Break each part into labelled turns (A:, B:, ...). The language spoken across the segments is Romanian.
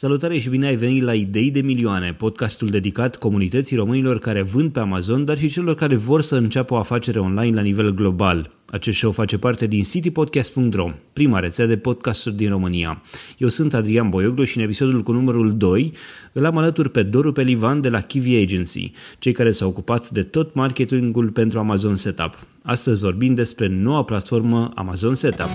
A: Salutare și bine ai venit la Idei de Milioane, podcastul dedicat comunității românilor care vând pe Amazon, dar și celor care vor să înceapă o afacere online la nivel global. Acest show face parte din citypodcast.ro, prima rețea de podcasturi din România. Eu sunt Adrian Boioglu și în episodul cu numărul 2 îl am alături pe Doru Pelivan de la Kiwi Agency, cei care s-au ocupat de tot marketingul pentru Amazon Setup. Astăzi vorbim despre noua platformă Amazon Setup.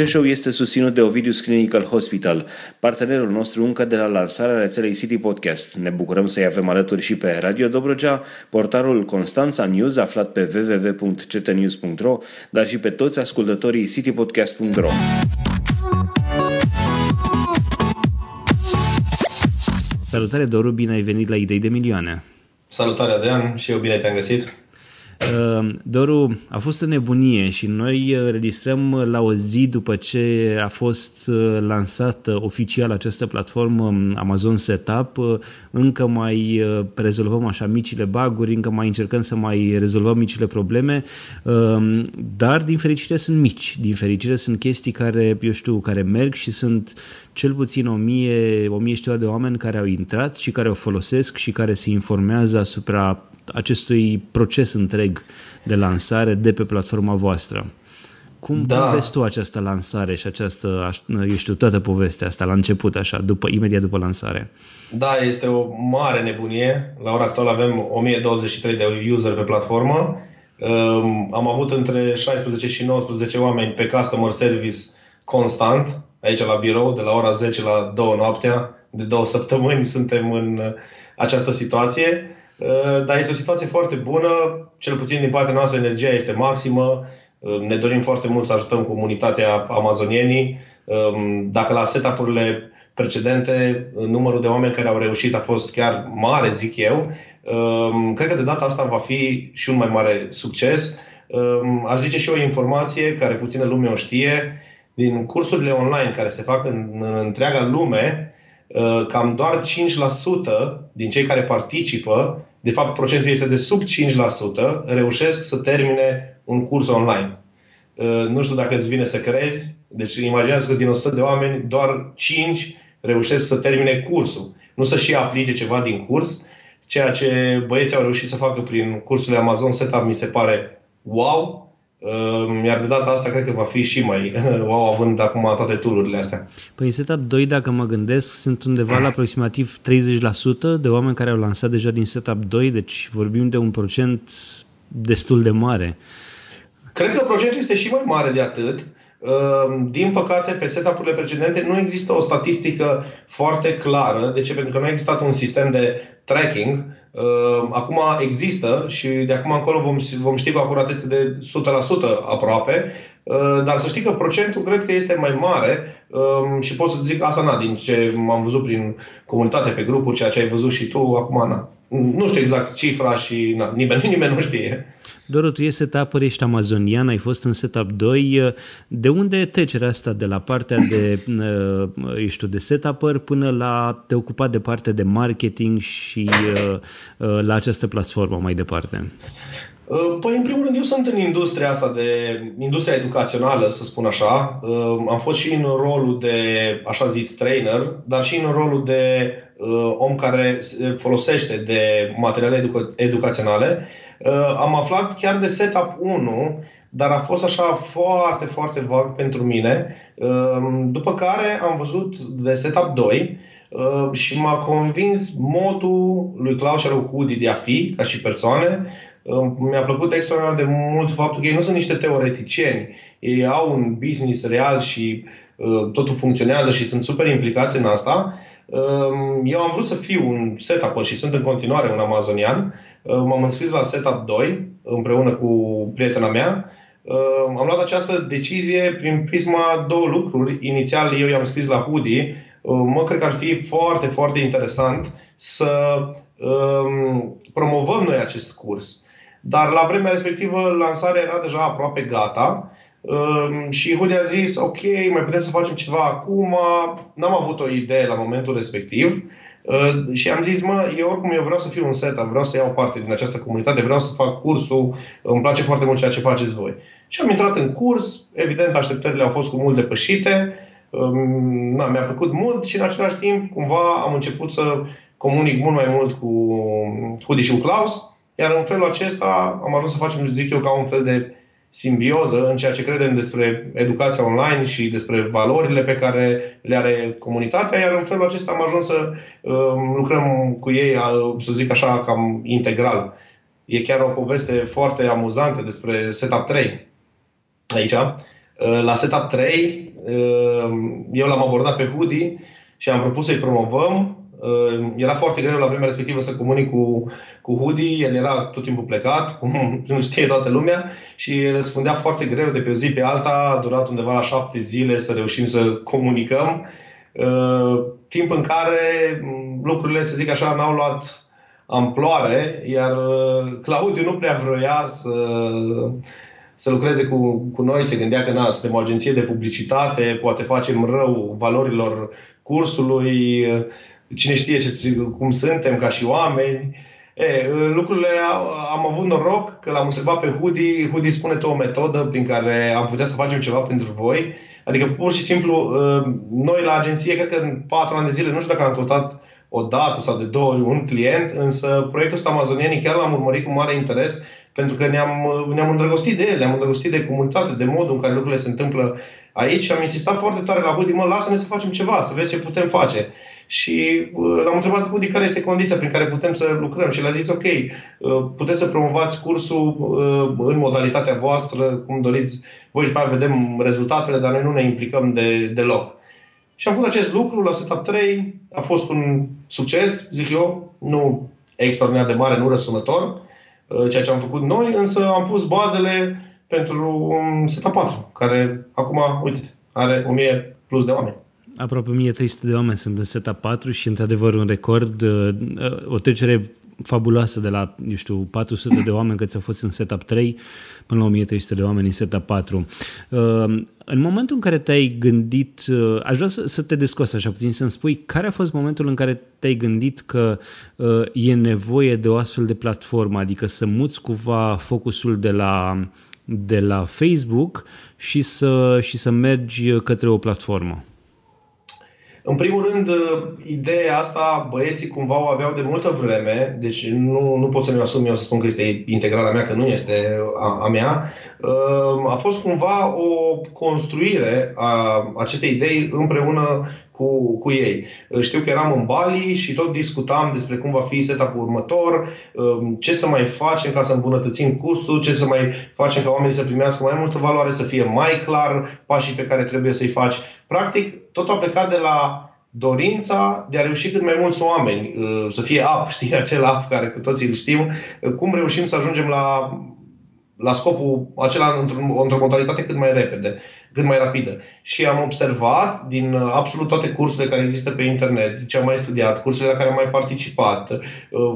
A: Acest show este susținut de Ovidius Clinical Hospital, partenerul nostru încă de la lansarea rețelei City Podcast. Ne bucurăm să-i avem alături și pe Radio Dobrogea, portarul Constanța News aflat pe www.ctnews.ro, dar și pe toți ascultătorii citypodcast.ro. Salutare, Doru, bine ai venit la Idei de Milioane.
B: Salutare, Adrian, și eu bine te-am găsit.
A: Ehm, Doru, a fost o nebunie și noi uh, registrăm la o zi după ce a fost uh, lansată oficial această platformă um, Amazon Setup. Uh, încă mai rezolvăm așa micile baguri, încă mai încercăm să mai rezolvăm micile probleme, ehm, dar din fericire sunt mici. Din fericire sunt chestii care, eu știu, care merg și sunt cel puțin o mie, o mie de oameni care au intrat și care o folosesc și care se informează asupra acestui proces întreg de lansare de pe platforma voastră. Cum, da. cum vezi tu această lansare și această, eu știu, toată povestea asta la început, așa, după, imediat după lansare?
B: Da, este o mare nebunie. La ora actuală avem 1023 de user pe platformă. Am avut între 16 și 19 oameni pe customer service constant, aici la birou, de la ora 10 la 2 noaptea. De două săptămâni suntem în această situație. Uh, dar este o situație foarte bună, cel puțin din partea noastră energia este maximă, uh, ne dorim foarte mult să ajutăm comunitatea amazonienii. Um, dacă la setup-urile precedente numărul de oameni care au reușit a fost chiar mare, zic eu, um, cred că de data asta va fi și un mai mare succes. Um, aș zice și o informație care puțină lume o știe. Din cursurile online care se fac în, în întreaga lume, uh, cam doar 5% din cei care participă de fapt procentul este de sub 5%, reușesc să termine un curs online. Uh, nu știu dacă îți vine să crezi, deci imaginează că din 100 de oameni, doar 5 reușesc să termine cursul. Nu să și aplice ceva din curs, ceea ce băieții au reușit să facă prin cursurile Amazon Setup mi se pare wow, Ehm, iar de data asta cred că va fi și mai wow având acum toate tool astea.
A: Păi Setup 2, dacă mă gândesc, sunt undeva la aproximativ 30% de oameni care au lansat deja din Setup 2, deci vorbim de un procent destul de mare.
B: Cred că procentul este și mai mare de atât. Ehm, din păcate, pe setup-urile precedente nu există o statistică foarte clară. De ce? Pentru că nu a existat un sistem de tracking. Ehm, acum există și de acum încolo vom, vom ști cu acuratețe de 100% aproape, ehm, dar să știi că procentul cred că este mai mare și pot să zic asta, na, din ce am văzut prin comunitate, pe grupuri, ceea ce ai văzut și tu, acum, na. Nu știu exact cifra și na, nimeni, nimeni nu știe.
A: Doru, tu ești setup ești amazonian, ai fost în setup 2. De unde trecerea asta de la partea de, eu știu, de setup până la te ocupa de partea de marketing și uh, uh, la această platformă mai departe?
B: Uh, păi, în primul rând, eu sunt în industria asta de industria educațională, să spun așa. Am fost și în rolul de, așa zis, trainer, dar și în rolul de om care folosește de materiale educa- educaționale Uh, am aflat chiar de Setup 1, dar a fost așa foarte, foarte vag pentru mine. Uh, după care am văzut de Setup 2 uh, și m-a convins modul lui Klaus și lui Hudi de a fi, ca și persoane. Mi-a plăcut extraordinar de mult faptul că ei nu sunt niște teoreticieni. Ei au un business real și totul funcționează și sunt super implicați în asta. Eu am vrut să fiu un setup și sunt în continuare un amazonian. M-am înscris la setup 2 împreună cu prietena mea. Am luat această decizie prin prisma două lucruri. Inițial eu i-am scris la Hoodie. Mă cred că ar fi foarte, foarte interesant să um, promovăm noi acest curs. Dar la vremea respectivă lansarea era deja aproape gata Ehm, și Hudi a zis, ok, mai putem să facem ceva acum. N-am avut o idee la momentul respectiv. Uh, și am zis, mă, eu oricum eu vreau să fiu un setup, vreau să iau parte din această comunitate, vreau să fac cursul, îmi place foarte mult ceea ce faceți voi. Și am intrat în curs, evident așteptările au fost cu mult depășite, um, na, mi-a plăcut mult și în același timp cumva am început să comunic mult mai mult cu Hudi și cu Klaus, iar în felul acesta am ajuns să facem, zic eu, ca un fel de simbioză în ceea ce credem despre educația online și despre valorile pe care le are comunitatea, iar în felul acesta am ajuns să uh, lucrăm cu ei, uh, să zic așa, cam integral. E chiar o poveste foarte amuzantă despre Setup 3 aici. Uh, la Setup 3 uh, eu l-am abordat pe Hudi și am propus să-i promovăm era foarte greu la vremea respectivă să comunic cu, cu Hudi, el era tot timpul plecat, cum nu știe toată lumea, și răspundea foarte greu de pe o zi pe alta, a durat undeva la șapte zile să reușim să comunicăm, uh, timp în care lucrurile, să zic așa, n-au luat amploare, iar uh, Claudiu nu prea vroia să, să lucreze cu, cu noi, se gândea că na, suntem o agenție de publicitate, poate facem rău valorilor cursului, cine știe ce, cum suntem ca și oameni. E, lucrurile, am avut noroc că l-am întrebat pe Hudi, Hudi spune o metodă prin care am putea să facem ceva pentru voi. Adică pur și simplu, ă, noi la agenție, cred că în patru ani de zile, nu știu dacă am căutat o dată sau de două ori un client, însă proiectul ăsta amazonienii chiar l-am urmărit cu mare interes pentru că ne-am, ne-am îndrăgostit de el, ne-am îndrăgostit de comunitate, de modul în care lucrurile se întâmplă aici și am insistat foarte tare la Hudi, mă, lasă-ne să facem ceva, să vezi ce putem face. Și uh, l-am întrebat Hudi care este condiția prin care putem să lucrăm și l-a zis, ok, uh, puteți să promovați cursul uh, în modalitatea voastră, cum doriți voi, și vedem rezultatele, dar noi nu ne implicăm de, deloc. Și am făcut acest lucru la Setup 3, a fost un succes, zic eu, nu extraordinar de mare, nu răsunător, ceea ce am făcut noi, însă am pus bazele pentru un Setup 4, care acum, uite, are 1000 plus de oameni.
A: Aproape 1300 de oameni sunt în Setup 4 și, într-adevăr, un record, uh, o trecere fabuloasă de la, eu știu, 400 de oameni câți au fost în setup 3 până la 1300 de oameni în setup 4. Uh, în momentul în care te-ai gândit, uh, aș vrea să, să te descos așa puțin, să-mi spui care a fost momentul în care te-ai gândit că e nevoie de o astfel de platformă, adică să muți cumva focusul de la de la Facebook și să, și să mergi către o platformă?
B: În primul rând, ideea asta băieții cumva o aveau de multă vreme, deci nu, nu pot să mi-o asum eu să spun că este integrala mea, că nu este a, a mea. A fost cumva o construire a acestei idei împreună cu, cu ei. Știu că eram în Bali și tot discutam despre cum va fi setup-ul următor, um, ce să mai facem ca să îmbunătățim cursul, ce să mai facem ca oamenii să primească mai multă valoare, să fie mai clar pașii pe care trebuie să-i faci. Practic, tot a plecat de la dorința de a reuși cât mai mulți oameni uh, să fie up, știi, acel up care cu toții îl știm, cum reușim să ajungem la la scopul acela într-o, într modalitate cât mai repede, cât mai rapidă. Și am observat din uh, absolut toate cursurile care există pe internet, ce am mai studiat, cursurile la care am mai participat, uh,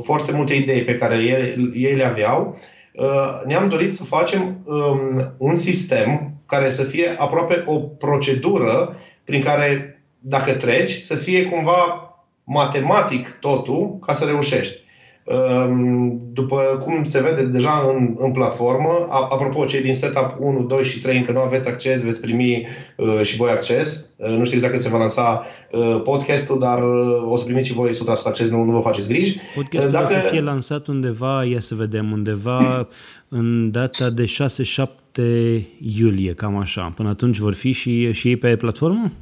B: foarte multe idei pe care ei, ei le aveau, uh, ne-am dorit să facem um, un sistem care să fie aproape o procedură prin care, dacă treci, să fie cumva matematic totul ca să reușești. Ehm, după cum se vede deja în, în platformă, apropo, cei din setup 1, 2 și 3 încă nu aveți acces, veți primi uh, și voi acces. Uh, nu știu exact când se va lansa uh, podcastul, dar uh, o să primiți și voi 100% acces, nu, nu vă faceți griji.
A: Podcastul Dacă... o să fie lansat undeva, ia să vedem, undeva în data de 6-7 iulie, cam așa. Până atunci vor fi și, și ei pe platformă?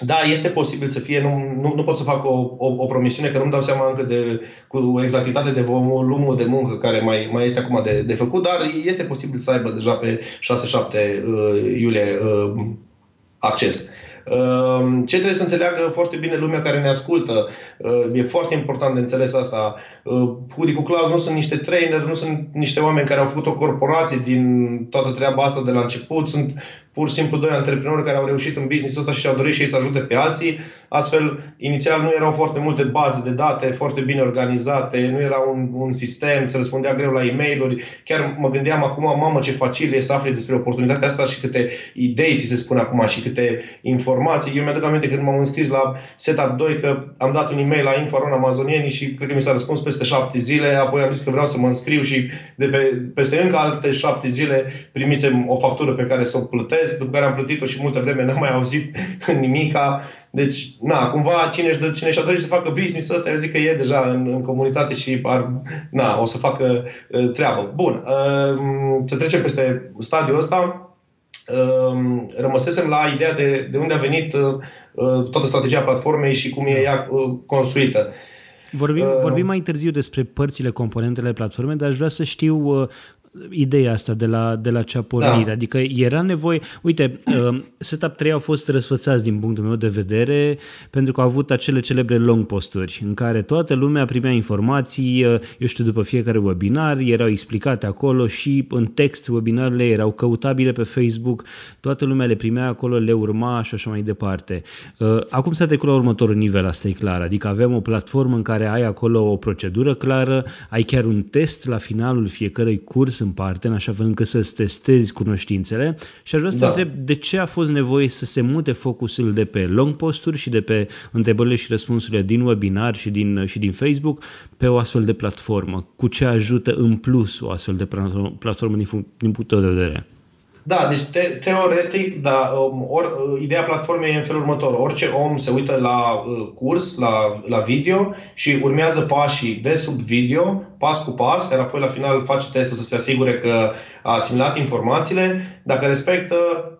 B: Da, este posibil să fie, nu, nu, nu pot să fac o, o, o promisiune, că nu-mi dau seama încă de, cu exactitate de volumul de muncă care mai, mai este acum de, de făcut, dar este posibil să aibă deja pe 6-7 uh, iulie uh, acces. Ehm, ce trebuie să înțeleagă foarte bine lumea care ne ascultă, ehm, e foarte important de înțeles asta. Hudi ehm, cu Claus nu sunt niște trainer, nu sunt niște oameni care au făcut o corporație din toată treaba asta de la început, sunt pur și simplu doi antreprenori care au reușit în business ăsta și au dorit și ei să ajute pe alții. Astfel, inițial nu erau foarte multe baze de date foarte bine organizate, nu era un, un sistem, se răspundea greu la e mail Chiar mă gândeam acum, mamă, ce facil e să afli despre oportunitatea asta și câte idei ți se spun acum și câte informații. Eu mi-aduc aminte când m-am înscris la Setup 2 că am dat un e-mail la Info Amazonieni și cred că mi s-a răspuns peste șapte zile, apoi am zis că vreau să mă înscriu și de pe, peste încă alte șapte zile primisem o factură pe care să o plătesc, după care am plătit-o și multă vreme n-am mai auzit nimica. Deci, na, cumva cine, își, cine și-a dorit să facă business ăsta, eu zic că e deja în, în comunitate și ar, na, o să facă uh, treabă. Bun, uh, să trecem peste stadiul ăsta. Uh, rămăsesem la ideea de, de unde a venit uh, uh toată strategia platformei și cum e ea uh, construită.
A: Vorbim, uh, vorbim mai târziu despre părțile, componentele platformei, dar aș vrea să știu uh, ideea asta de la, de la cea pornire. Da. Adică era nevoie... Uite, uh, Setup 3 au fost răsfățați din punctul meu de vedere pentru că au avut acele celebre long posturi în care toată lumea primea informații, uh, eu știu, după fiecare webinar, erau explicate acolo și în text webinarele erau căutabile pe Facebook, toată lumea le primea acolo, le urma și așa mai departe. Uh, acum s-a trecut la următorul nivel, asta e clar. Adică avem o platformă în care ai acolo o procedură clară, ai chiar un test la finalul fiecărui curs în parte, în așa fel încât să-ți testezi cunoștințele și aș vrea să da. întreb de ce a fost nevoie să se mute focusul de pe long posturi și de pe întrebările și răspunsurile din webinar și din, și din Facebook pe o astfel de platformă. Cu ce ajută în plus o astfel de platformă din, din punctul de vedere?
B: Da, deci te, teoretic, da, um, or, uh, ideea platformei e în felul următor. Orice om se uită la uh, curs, la, la video și urmează pașii de sub video, pas cu pas, iar apoi la final face testul să se asigure că a asimilat informațiile. Dacă respectă uh,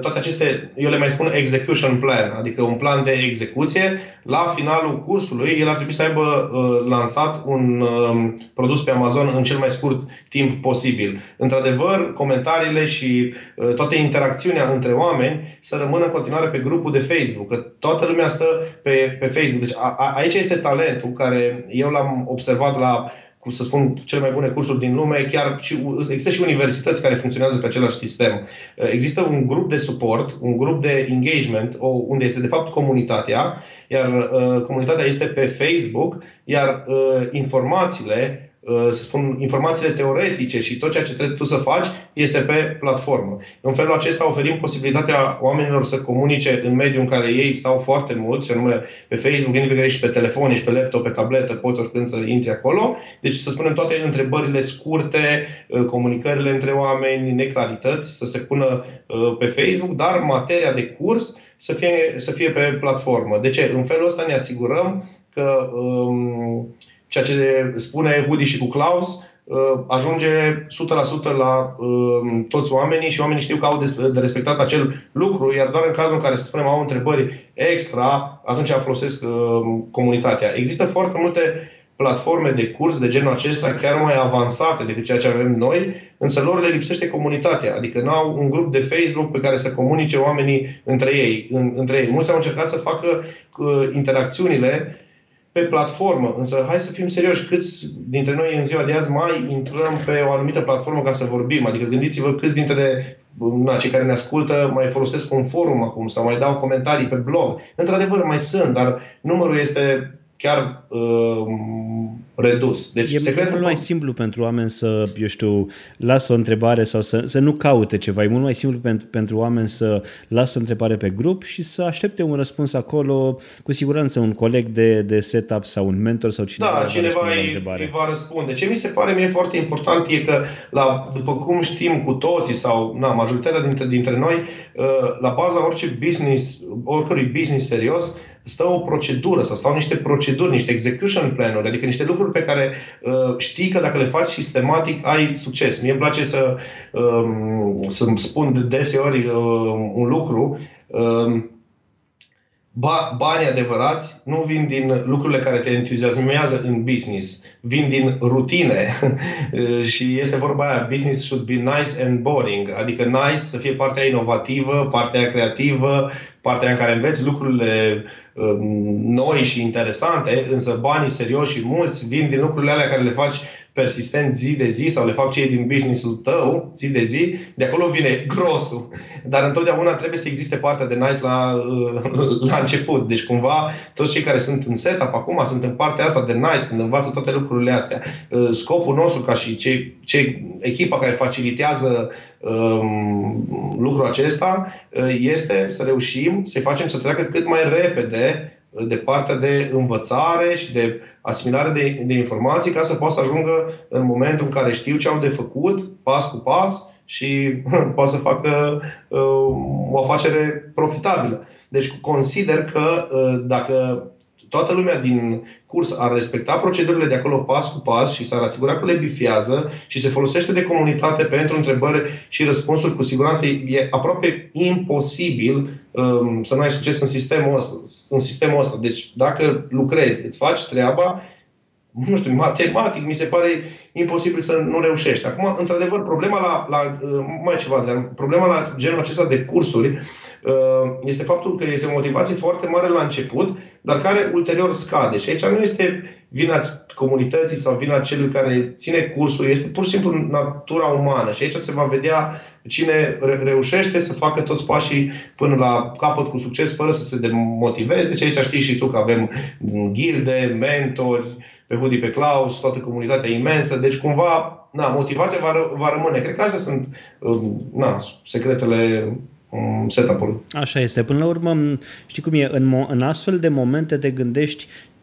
B: toate aceste, eu le mai spun execution plan, adică un plan de execuție, la finalul cursului el ar trebui să aibă uh, lansat un uh, produs pe Amazon în cel mai scurt timp posibil. Într-adevăr, comentariile și uh, toate interacțiunea între oameni să rămână în continuare pe grupul de Facebook, că toată lumea stă pe, pe Facebook. Deci a, a, aici este talentul care eu l-am observat la cum să spun, cele mai bune cursuri din lume, chiar și, există și universități care funcționează pe același sistem. Există un grup de suport, un grup de engagement, o, unde este de fapt comunitatea, iar uh, comunitatea este pe Facebook, iar uh, informațiile Uh, să spun, informațiile teoretice și tot ceea ce trebuie tu să faci este pe platformă. În felul acesta oferim posibilitatea oamenilor să comunice în mediul în care ei stau foarte mult, și anume pe Facebook, indiferent ești pe telefon, ești pe laptop, pe tabletă, poți oricând să intri acolo. Deci, să spunem, toate întrebările scurte, uh, comunicările între oameni, neclarități, să se pună uh, pe Facebook, dar materia de curs să fie, să fie pe platformă. De ce? În felul ăsta ne asigurăm că um, ceea ce spune Hudi și cu Klaus, uh, ajunge 100% la uh, toți oamenii și oamenii știu că au de respectat acel lucru, iar doar în cazul în care, să spunem, au întrebări extra, atunci folosesc uh, comunitatea. Există foarte multe platforme de curs de genul acesta chiar mai avansate decât ceea ce avem noi, însă lor le lipsește comunitatea, adică nu au un grup de Facebook pe care să comunice oamenii între ei. În, între ei. Mulți au încercat să facă uh, interacțiunile pe platformă. Însă hai să fim serioși, câți dintre noi în ziua de azi mai intrăm pe o anumită platformă ca să vorbim? Adică gândiți-vă câți dintre na, cei care ne ascultă mai folosesc un forum acum sau mai dau comentarii pe blog. Într-adevăr, mai sunt, dar numărul este chiar uh, redus.
A: Deci e secretul mult mai simplu pentru oameni să, eu știu, lasă o întrebare sau să, să nu caute ceva. E mult mai simplu pentru, pentru oameni să lasă o întrebare pe grup și să aștepte un răspuns acolo, cu siguranță un coleg de, de setup sau un mentor sau cineva.
B: Da, cineva îi, îi va răspunde. Ce mi se pare mie foarte important e că, la, după cum știm cu toții sau na, majoritatea dintre, dintre noi, uh, la baza orice business, oricărui business serios, stă o procedură sau stau niște proceduri, niște execution planuri, adică niște lucruri pe care uh, știi că dacă le faci sistematic ai succes. Mie îmi place să, um, să-mi spun de deseori uh, un lucru. Uh, ba, banii adevărați nu vin din lucrurile care te entuziasmează în business, vin din rutine și este vorba aia, business should be nice and boring, adică nice să fie partea inovativă, partea creativă, partea în care înveți lucrurile um, noi și interesante, însă banii serioși și mulți vin din lucrurile alea care le faci persistent zi de zi sau le fac cei din businessul tău zi de zi, de acolo vine grosul. Dar întotdeauna trebuie să existe partea de nice la, la început. Deci cumva toți cei care sunt în setup acum sunt în partea asta de nice, când învață toate lucrurile astea. Uh, scopul nostru ca și cei, cei echipa care facilitează um, lucrul acesta uh, este să reușim să-i facem să treacă cât mai repede de partea de învățare și de asimilare de, de informații ca să poată să ajungă în momentul în care știu ce au de făcut, pas cu pas, și poate să facă uh, o afacere profitabilă. Deci consider că uh, dacă toată lumea din curs ar respecta procedurile de acolo pas cu pas și s-ar asigura că le bifează și se folosește de comunitate pentru întrebări și răspunsuri, cu siguranță e aproape imposibil um, să nu ai succes în sistemul ăsta. În sistemul ăsta. Deci dacă lucrezi, îți faci treaba, nu știu, matematic mi se pare imposibil să nu reușești. Acum, într-adevăr, problema la, la uh, mai ceva, Adrian, problema la genul acesta de cursuri uh, este faptul că este o motivație foarte mare la început, dar care ulterior scade. Și aici nu este vina comunității sau vina celui care ține cursul, este pur și simplu natura umană. Și aici se va vedea cine reușește să facă toți pașii până la capăt cu succes, fără să se demotiveze. Și aici știi și tu că avem gilde, mentori, pe Hudi, pe Klaus, toată comunitatea imensă. Deci cumva, na, motivația va, va rămâne. Cred că astea sunt um, na, secretele um, setup-ului.
A: Așa este. Până la urmă, știi cum e, în, mo- în astfel de momente te gândești Uh,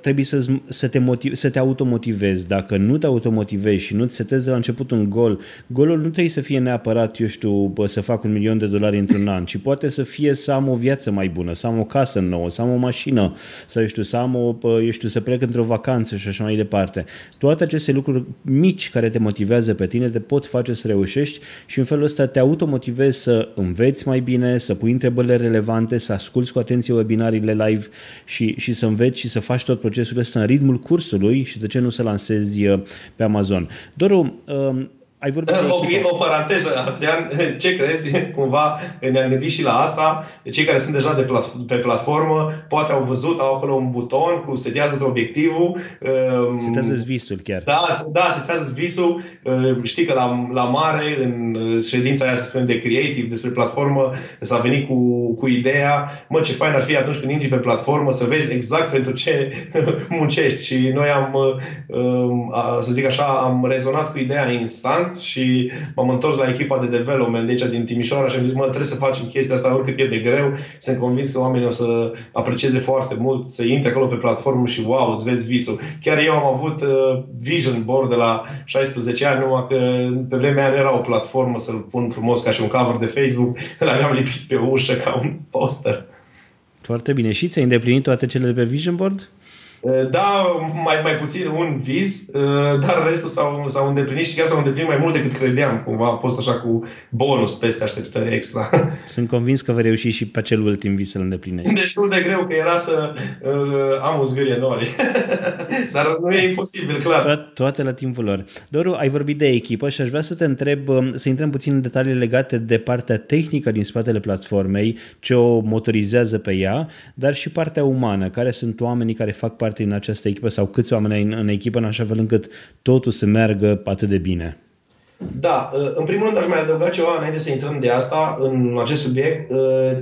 A: trebuie să, să, te motiv, să te automotivezi. Dacă nu te automotivezi și nu-ți setezi la început un gol, golul nu trebuie să fie neapărat, eu știu, bă, să fac un milion de dolari într-un an, ci poate să fie să am o viață mai bună, să am o casă nouă, să am o mașină, să, eu știu, să am o, eu știu, să plec într-o vacanță și așa mai departe. Toate aceste lucruri mici care te motivează pe tine te pot face să reușești și în felul ăsta te automotivezi să înveți mai bine, să pui întrebările relevante, să asculți cu atenție webinariile live și, și să înveți și să faci tot procesul ăsta în ritmul cursului și de ce nu să lansezi uh, pe Amazon. Doru, um, ai vorbit
B: de o, o paranteză, Adrian, ce crezi? Cumva ne-am gândit și la asta. Cei care sunt deja de plat, pe platformă poate au văzut, au acolo un buton cu setează obiectivul.
A: Um, setează visul chiar.
B: Da, da setează visul. Um, știi că la, la mare, în ședința aia, să spunem, de creative, despre platformă, s-a venit cu, cu ideea, mă, ce fain ar fi atunci când intri pe platformă să vezi exact pentru ce muncești. Și noi am, um, să zic așa, am rezonat cu ideea instant important și m-am întors la echipa de development de aici din Timișoara și am zis, mă, trebuie să facem chestia asta oricât e de greu. Sunt convins că oamenii o să aprecieze foarte mult, să intre acolo pe platformă și wow, îți vezi visul. Chiar eu am avut uh, vision board de la 16 ani, numai că pe vremea aia nu era o platformă să-l pun frumos ca și un cover de Facebook, îl aveam lipit pe ușă ca un poster.
A: Foarte bine. Și ți-ai îndeplinit toate cele de pe vision board?
B: Eh, da, mai, mai puțin un vis, eh, dar restul s-au, s-au îndeplinit și chiar s-au îndeplinit mai mult decât credeam. Cumva a fost așa cu bonus peste așteptări extra.
A: Sunt convins că vei reuși și pe acel ultim vis să-l îndeplinești.
B: Destul de greu că era să uh, am o zgârie nori. dar nu e imposibil, clar.
A: To- toate la timpul lor. Doru, ai vorbit de echipă și aș vrea să te întreb, um, să intrăm puțin în detalii legate de partea tehnică din spatele platformei, ce o motorizează pe ea, dar și partea umană, care sunt oamenii care fac parte parte în această echipă sau câți oameni ai în, în echipă în așa fel încât totul să meargă atât de bine?
B: Da, uh, în primul rând aș mai adăuga ceva înainte să intrăm de asta în acest subiect. Uh,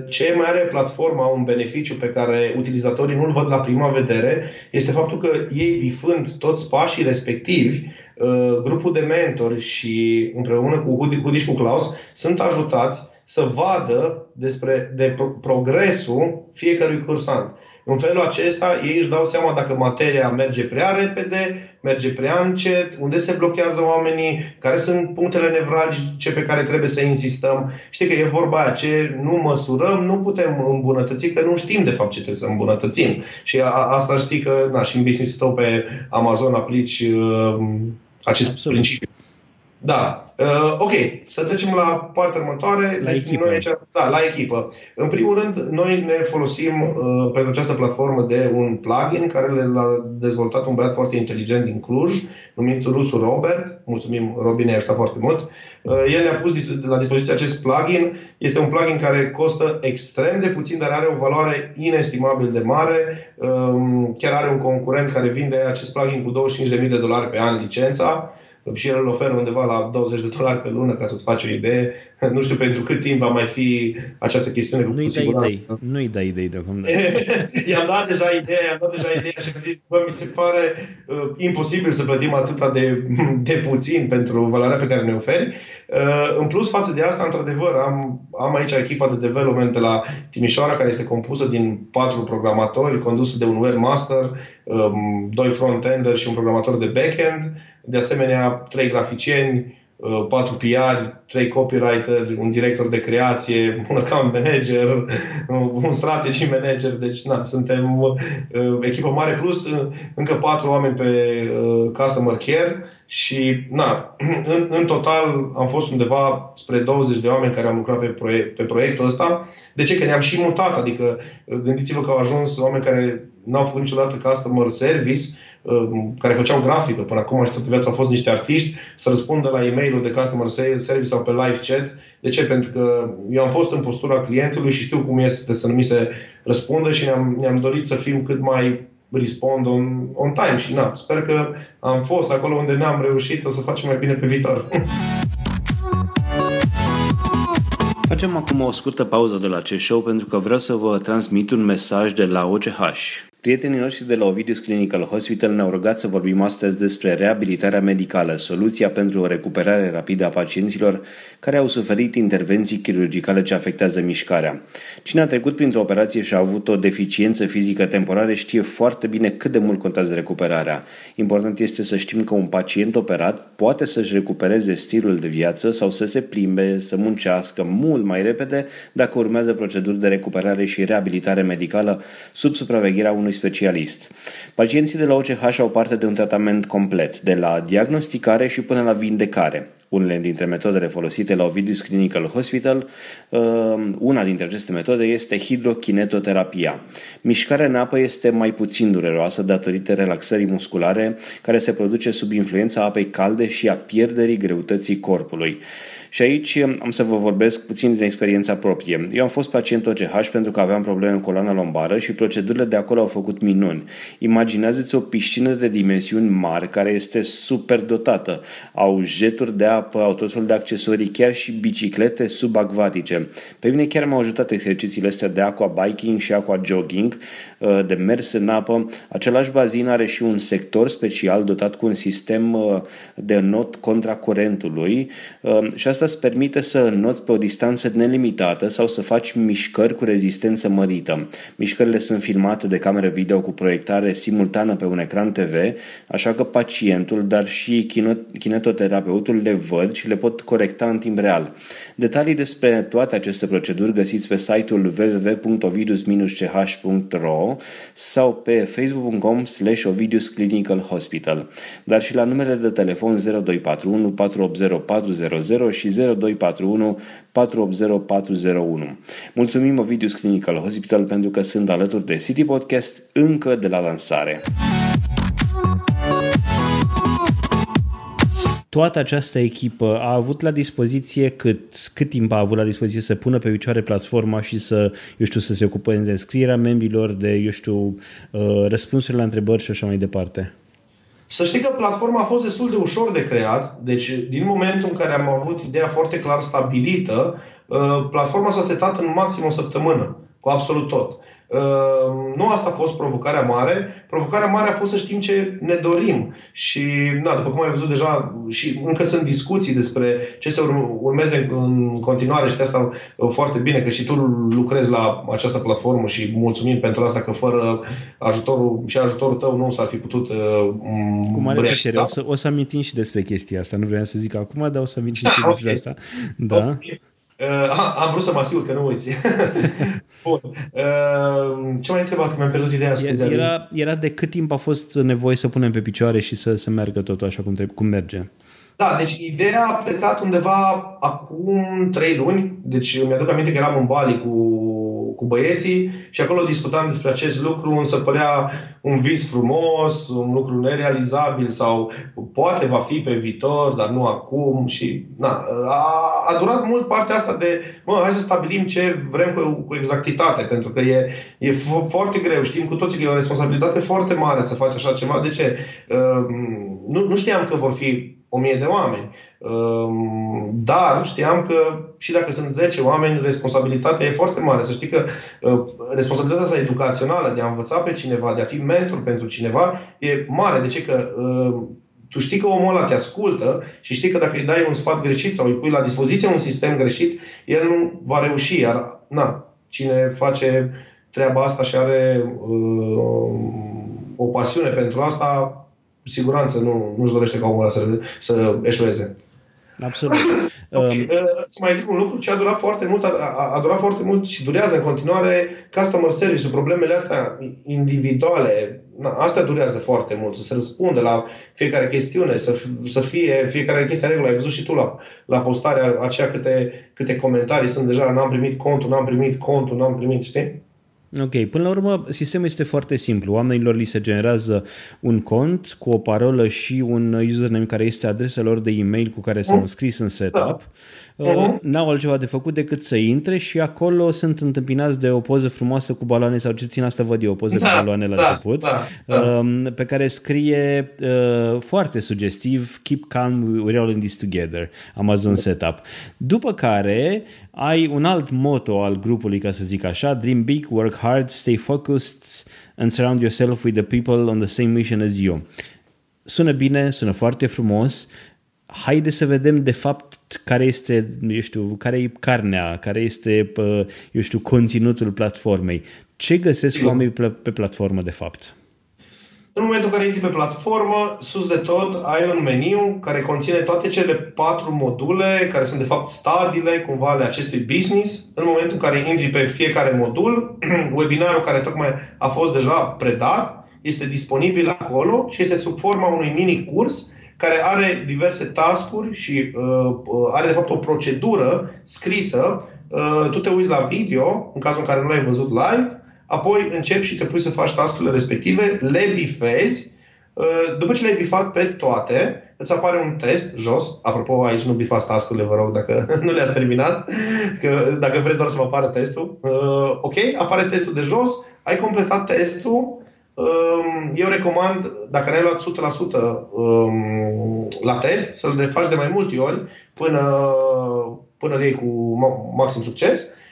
B: ce mai are platforma un beneficiu pe care utilizatorii nu-l văd la prima vedere este faptul că ei bifând toți pașii respectivi, uh, grupul de mentori și împreună cu Hudi, Hudiș și cu Klaus sunt ajutați să vadă despre de progresul fiecărui cursant. În felul acesta, ei își dau seama dacă materia merge prea repede, merge prea încet, unde se blochează oamenii, care sunt punctele nevralgice pe care trebuie să insistăm. Știi că e vorba aia, ce nu măsurăm, nu putem îmbunătăți, că nu știm de fapt ce trebuie să îmbunătățim. Și a, asta știi că, na, și în business tău pe Amazon aplici uh, acest Absolut. principiu. Da. Uh, ok, să trecem la partea următoare.
A: La
B: deci
A: echipă.
B: noi, aici, da, uh, ok, să trecem la partea următoare.
A: La
B: deci
A: echipă.
B: noi aici, da, la echipă. În primul rând, noi ne folosim uh, pentru această platformă de un plugin care l-a dezvoltat un băiat foarte inteligent din Cluj, numit Rusu Robert. Mulțumim, Robin, ne-a ajutat foarte mult. Uh, el ne-a pus dis- la dispoziție acest plugin. Este un plugin care costă extrem de puțin, dar are o valoare inestimabil de mare. Um, chiar are un concurent care vinde acest plugin cu 25.000 de dolari pe an licența și el îl oferă undeva la 20 de dolari pe lună ca să-ți faci o idee. Nu știu pentru cât timp va mai fi această chestiune cu
A: Nu-i dai
B: siguranță.
A: idei. Nu-i dai idei deocamdată.
B: i-am dat deja ideea, i-am dat deja ideea și am zis, bă, mi se pare uh, imposibil să plătim atâta de, de puțin pentru valoarea pe care ne oferi. Uh, în plus, față de asta, într-adevăr, am, am aici echipa de development de la Timișoara, care este compusă din patru programatori, condusă de un webmaster, um, doi front-ender și un programator de backend, de asemenea, trei graficieni, uh, patru PR, trei copywriter, un director de creație, un account manager, un strategy manager, deci na, suntem uh, echipă mare plus uh, încă patru oameni pe uh, customer care și na, în, în total am fost undeva spre 20 de oameni care am lucrat pe, proiect, pe proiectul ăsta. De ce? Că ne-am și mutat, adică uh, gândiți-vă că au ajuns oameni care n-au făcut niciodată customer service, uh, care făceau grafică până acum și toată viața au fost niște artiști, să răspundă la e-mail-ul de customer service sau pe live chat. De ce? Pentru că eu am fost în postura clientului și știu cum este să nu mi se răspundă și ne-am, ne-am dorit să fim cât mai respond on, on time și na, sper că am fost acolo unde n-am reușit, o să facem mai bine pe viitor.
A: Facem acum o scurtă pauză de la acest show pentru că vreau să vă transmit un mesaj de la OCH. Prietenii noștri de la Ovidius Clinical Hospital ne-au rugat să vorbim astăzi despre reabilitarea medicală, soluția pentru o recuperare rapidă a pacienților care au suferit intervenții chirurgicale ce afectează mișcarea. Cine a trecut printr-o operație și a avut o deficiență fizică temporară știe foarte bine cât de mult contează recuperarea. Important este să știm că un pacient operat poate să-și recupereze stilul de viață sau să se plimbe, să muncească mult mai repede dacă urmează proceduri de recuperare și reabilitare medicală sub supravegherea unui specialist. Pacienții de la OCH au parte de un tratament complet, de la diagnosticare și până la vindecare. Unele dintre metodele folosite la Ovidius Clinical Hospital, una dintre aceste metode este hidrokinetoterapia. Mișcarea în apă este mai puțin dureroasă datorită relaxării musculare care se produce sub influența apei calde și a pierderii greutății corpului. Și aici am să vă vorbesc puțin din experiența proprie. Eu am fost pacient OCH pentru că aveam probleme în coloana lombară și procedurile de acolo au făcut minuni. Imaginează-ți o piscină de dimensiuni mari care este super dotată. Au jeturi de apă, au tot felul de accesorii, chiar și biciclete subacvatice. Pe mine chiar m-au ajutat exercițiile astea de aqua biking și aqua jogging, de mers în apă. Același bazin are și un sector special dotat cu un sistem de not contra curentului și asta îți permite să înnoți pe o distanță nelimitată sau să faci mișcări cu rezistență mărită. Mișcările sunt filmate de cameră video cu proiectare simultană pe un ecran TV, așa că pacientul, dar și kinetoterapeutul le văd și le pot corecta în timp real. Detalii despre toate aceste proceduri găsiți pe site-ul www.ovidus-ch.ro sau pe facebook.com slash Ovidius Clinical Hospital, dar și la numerele de telefon 0241 480 400 și 0241 480 401. Mulțumim Ovidius Clinical Hospital pentru că sunt alături de City Podcast încă de la lansare. toată această echipă a avut la dispoziție cât, cât timp a avut la dispoziție să pună pe picioare platforma și să, eu știu, să se ocupe de înscrierea membrilor, de, eu știu, răspunsuri la întrebări și așa mai departe?
B: Să știi că platforma a fost destul de ușor de creat, deci din momentul în care am avut ideea foarte clar stabilită, platforma s-a setat în maxim o săptămână, cu absolut tot. Nu asta a fost provocarea mare. Provocarea mare a fost să știm ce ne dorim. Și, na, după cum ai văzut deja, și încă sunt discuții despre ce să urmeze în continuare și de asta foarte bine că și tu lucrezi la această platformă și mulțumim pentru asta că fără ajutorul și ajutorul tău nu s-ar fi putut
A: Cu mare plăcere. O să, o să amintim și despre chestia asta. Nu vreau să zic acum, dar o să amintim și despre asta. Da. Okay.
B: Uh, am vrut să mă asigur că nu uiți. Bun. Uh, ce mai întrebat? Că mi-am pierdut ideea. Scuze,
A: era, era de cât timp a fost nevoie să punem pe picioare și să se meargă totul așa cum, trebuie, cum merge?
B: Da, deci ideea a plecat undeva acum trei luni. Deci mi-aduc aminte că eram în Bali cu, cu băieții și acolo discutam despre acest lucru, însă părea un vis frumos, un lucru nerealizabil sau poate va fi pe viitor, dar nu acum. Și na, a, a durat mult partea asta de, mă, hai să stabilim ce vrem cu, cu exactitate, pentru că e, e foarte greu. Știm cu toții că e o responsabilitate foarte mare să faci așa ceva. De ce? Uh, nu, nu știam că vor fi o mie de oameni. Ehm, dar știam că și dacă sunt 10 oameni, responsabilitatea e foarte mare. Să știi că uh, responsabilitatea asta educațională de a învăța pe cineva, de a fi mentor pentru cineva, e mare. De ce? Că uh, tu știi că omul ăla te ascultă și știi că dacă îi dai un sfat greșit sau îi pui la dispoziție un sistem greșit, el nu va reuși. Iar, na, cine face treaba asta și are uh, o pasiune pentru asta, cu siguranță nu, nu-și dorește ca omul ăla să, să eșueze.
A: Absolut.
B: okay. Um, uh, să mai zic un lucru, ce a durat foarte mult, a, a, a durat foarte mult și durează în continuare customer service problemele astea individuale, na, astea durează foarte mult, să se răspundă la fiecare chestiune, să, să fie fiecare chestie în regulă. Ai văzut și tu la, la postarea aceea câte, câte comentarii sunt deja, n-am primit contul, n-am primit contul, n-am primit, știi?
A: Ok, până la urmă, sistemul este foarte simplu. Oamenilor li se generează un cont cu o parolă și un username care este adresa lor de e-mail cu care s-au înscris în setup. Da. Uh-huh. N-au altceva de făcut decât să intre și acolo sunt întâmpinați de o poză frumoasă cu baloane sau ce țin asta văd eu, o poză da, cu baloane la da, început, da, da. Um, pe care scrie uh, foarte sugestiv Keep calm, we're all in this together, Amazon da. Setup. După care ai un alt moto al grupului, ca să zic așa, Dream big, work hard, stay focused and surround yourself with the people on the same mission as you. Sună bine, sună foarte frumos, haide să vedem de fapt care este, eu știu, care e carnea, care este, eu știu, conținutul platformei. Ce găsesc oamenii pe, pe platformă de fapt?
B: În momentul în care intri pe platformă, sus de tot ai un meniu care conține toate cele patru module, care sunt de fapt stadiile cumva ale acestui business. În momentul în care intri pe fiecare modul, webinarul care tocmai a fost deja predat este disponibil acolo și este sub forma unui mini curs care are diverse tascuri și uh, uh, are de fapt o procedură scrisă. Uh, tu te uiți la video, în cazul în care nu l-ai văzut live, apoi începi și te pui să faci tascurile respective, le bifezi, uh, după ce le-ai bifat pe toate, îți apare un test jos. Apropo, aici nu bifați tascurile, vă rog, dacă nu le-ați terminat, că dacă vreți doar să vă apară testul. Uh, ok, apare testul de jos, ai completat testul, eu recomand, dacă n-ai luat 100% um, la test, să le faci de mai multe ori până, până le iei cu maxim succes. Uh,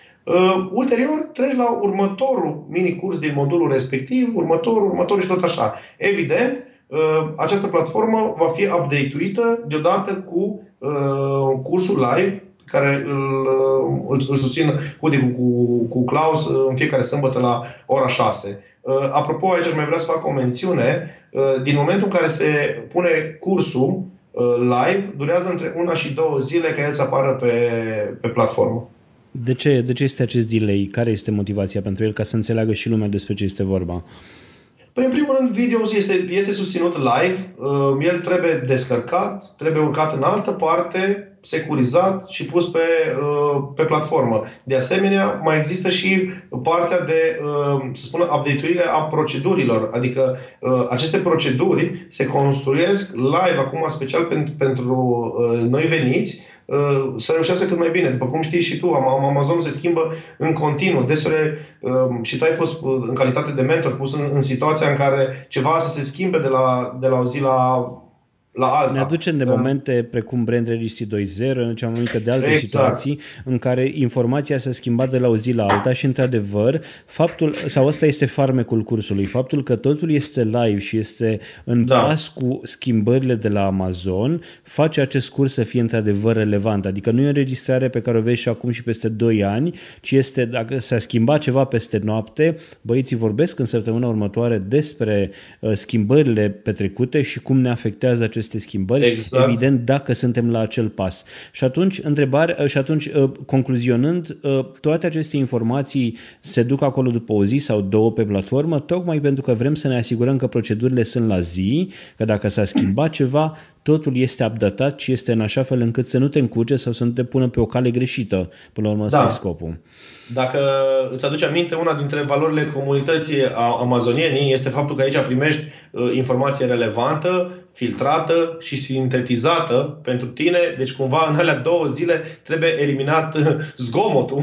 B: ulterior, treci la următorul mini-curs din modulul respectiv, următorul, următorul și tot așa. Evident, uh, această platformă va fi update-uită deodată cu uh, cursul live care îl, îl, îl susțin cu, cu, cu Klaus în fiecare sâmbătă la ora 6. Uh, apropo, aici aș mai vrea să fac o mențiune. Uh, din momentul în care se pune cursul uh, live, durează între una și două zile ca el să apară pe, pe platformă.
A: De ce, de ce este acest delay? Care este motivația pentru el ca să înțeleagă și lumea despre ce este vorba?
B: Păi, în primul rând, video este, este susținut live, el trebuie descărcat, trebuie urcat în altă parte, securizat și pus pe, uh, pe platformă. De asemenea, mai există și partea de, uh, să spună, update a procedurilor. Adică uh, aceste proceduri se construiesc live acum special pentru, pentru noi veniți să reușească cât mai bine. După cum știi și tu, Amazon se schimbă în continuu. Desure și tu ai fost în calitate de mentor pus în, în situația în care ceva să se schimbe de la, de la o zi la la alta.
A: Ne aducem de da. momente precum Brand Registry 2.0, ne aducem aminte de alte exact. situații în care informația s-a schimbat de la o zi la alta și, într-adevăr, faptul, sau ăsta este farmecul cursului, faptul că totul este live și este în da. pas cu schimbările de la Amazon, face acest curs să fie într-adevăr relevant. Adică nu e o înregistrare pe care o vezi și acum și peste 2 ani, ci este, dacă s-a schimbat ceva peste noapte, băieții vorbesc în săptămâna următoare despre uh, schimbările petrecute și cum ne afectează acest aceste schimbări, exact. evident, dacă suntem la acel pas. Și atunci, întrebare, uh, și atunci, uh, concluzionând, uh, toate aceste informații se duc acolo după o zi sau două pe platformă, tocmai pentru că vrem să ne asigurăm că procedurile sunt la zi, că dacă s-a schimbat ceva, totul este updatat și este în așa fel încât să nu te încurce sau să nu te pună pe o cale greșită. Până la urmă, asta da. e scopul.
B: Dacă îți aduce aminte, una dintre valorile comunității amazonienii este faptul că aici primești uh, informație relevantă, filtrată și sintetizată pentru tine. Deci cumva în alea două zile trebuie eliminat uh, zgomotul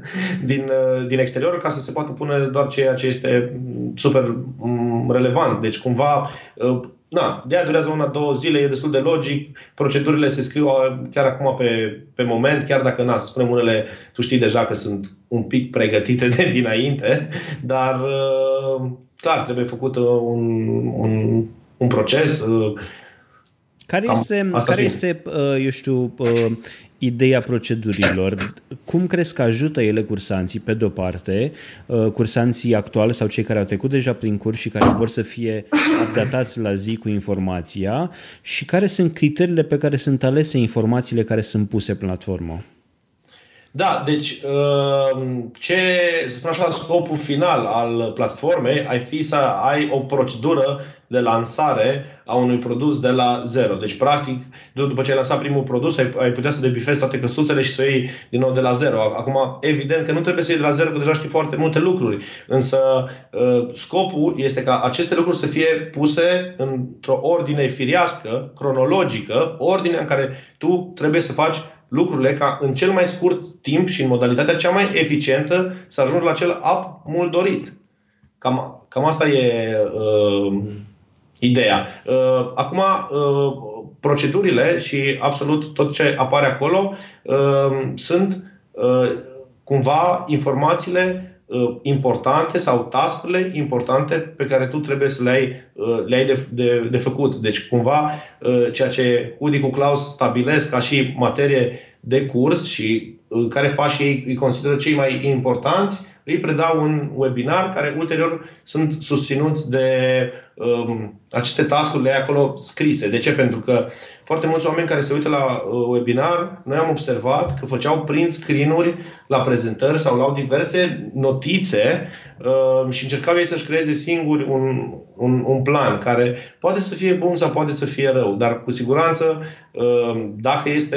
B: din, uh, din exterior ca să se poată pune doar ceea ce este super mm, relevant. Deci cumva na, de aia durează una, două zile, e destul de logic, procedurile se scriu chiar acum pe, pe moment, chiar dacă, na, să spunem unele, tu știi deja că sunt un pic pregătite de dinainte, dar uh, clar, trebuie făcut uh, un, un, un proces. Uh,
A: care este, care este eu știu, ideea procedurilor. Cum crezi că ajută ele cursanții, pe de-o parte, uh, cursanții actuali sau cei care au trecut deja prin curs și care vor să fie updatați la zi cu informația și care sunt criteriile pe care sunt alese informațiile care sunt puse pe platformă?
B: Da, deci uh, ce, să spun așa, scopul final al platformei ai fi să ai o procedură de lansare a unui produs de la zero. Deci, practic, după ce ai lansat primul produs, ai, ai putea să debifezi toate căsuțele și să o iei din nou de la zero. Acum, evident că nu trebuie să iei de la zero, că deja știi foarte multe lucruri. Însă, uh, scopul este ca aceste lucruri să fie puse într-o ordine firească, cronologică, ordine în care tu trebuie să faci lucrurile ca în cel mai scurt timp și în modalitatea cea mai eficientă să ajungi la acel app mult dorit. Cam, cam asta e uh, ideea. Uh, acum, uh, procedurile și absolut tot ce apare acolo uh, sunt uh, cumva informațiile uh, importante sau tascurile importante pe care tu trebuie să le ai, uh, le ai de, de, de făcut. Deci, cumva, uh, ceea ce Hudi cu Klaus stabilesc ca și materie de curs și care pași ei îi consideră cei mai importanți, îi predau un webinar care ulterior sunt susținuți de um, aceste task-uri le acolo scrise. De ce? Pentru că foarte mulți oameni care se uită la uh, webinar, noi am observat că făceau print screen-uri la prezentări sau la diverse notițe uh, și încercau ei să-și creeze singuri un, un, un plan care poate să fie bun sau poate să fie rău, dar cu siguranță uh, dacă este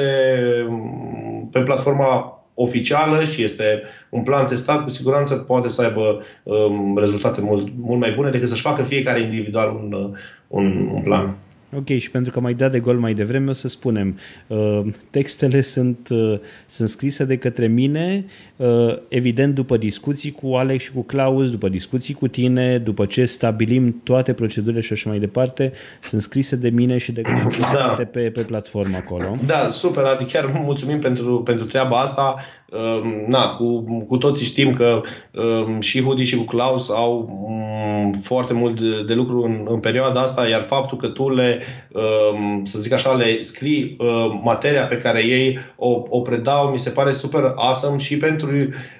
B: um, pe platforma oficială și este un plan testat, cu siguranță poate să aibă um, rezultate mult, mult mai bune decât să-și facă fiecare individual un, uh, un, un plan.
A: Ok, și pentru că mai dat de gol mai devreme, o să spunem, uh, textele sunt, uh, sunt scrise de către mine, uh, evident după discuții cu Alex și cu Claus, după discuții cu tine, după ce stabilim toate procedurile și așa mai departe, sunt scrise de mine și de da. pe, pe platformă acolo.
B: Da, super, adică chiar mulțumim pentru, pentru treaba asta. Ehm, na, cu, cu toții știm că um, și Hudi și cu Klaus au um, foarte mult de, de lucru în, în perioada asta, iar faptul că tu le, um, să zic așa, le scrii uh, materia pe care ei o, o predau, mi se pare super awesome și pentru